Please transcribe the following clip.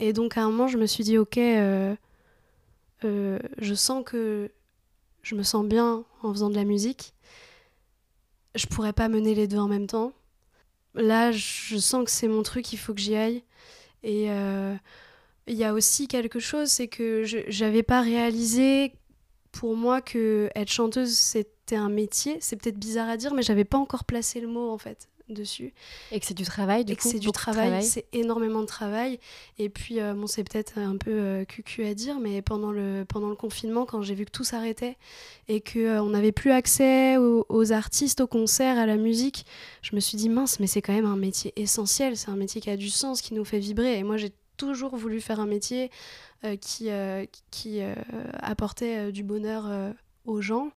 Et donc à un moment, je me suis dit, ok, euh, euh, je sens que je me sens bien en faisant de la musique. Je pourrais pas mener les deux en même temps. Là, je sens que c'est mon truc, il faut que j'y aille. Et euh, il y a aussi quelque chose, c'est que j'avais pas réalisé pour moi que être chanteuse c'était un métier. C'est peut-être bizarre à dire, mais j'avais pas encore placé le mot en fait dessus. Et que c'est du travail, du et coup c'est du travail, c'est énormément de travail. Et puis, euh, bon, c'est peut-être un peu euh, cucu à dire, mais pendant le, pendant le confinement, quand j'ai vu que tout s'arrêtait et qu'on on n'avait plus accès aux, aux artistes, aux concerts, à la musique, je me suis dit, mince, mais c'est quand même un métier essentiel, c'est un métier qui a du sens, qui nous fait vibrer. Et moi, j'ai toujours voulu faire un métier euh, qui, euh, qui euh, apportait euh, du bonheur euh, aux gens.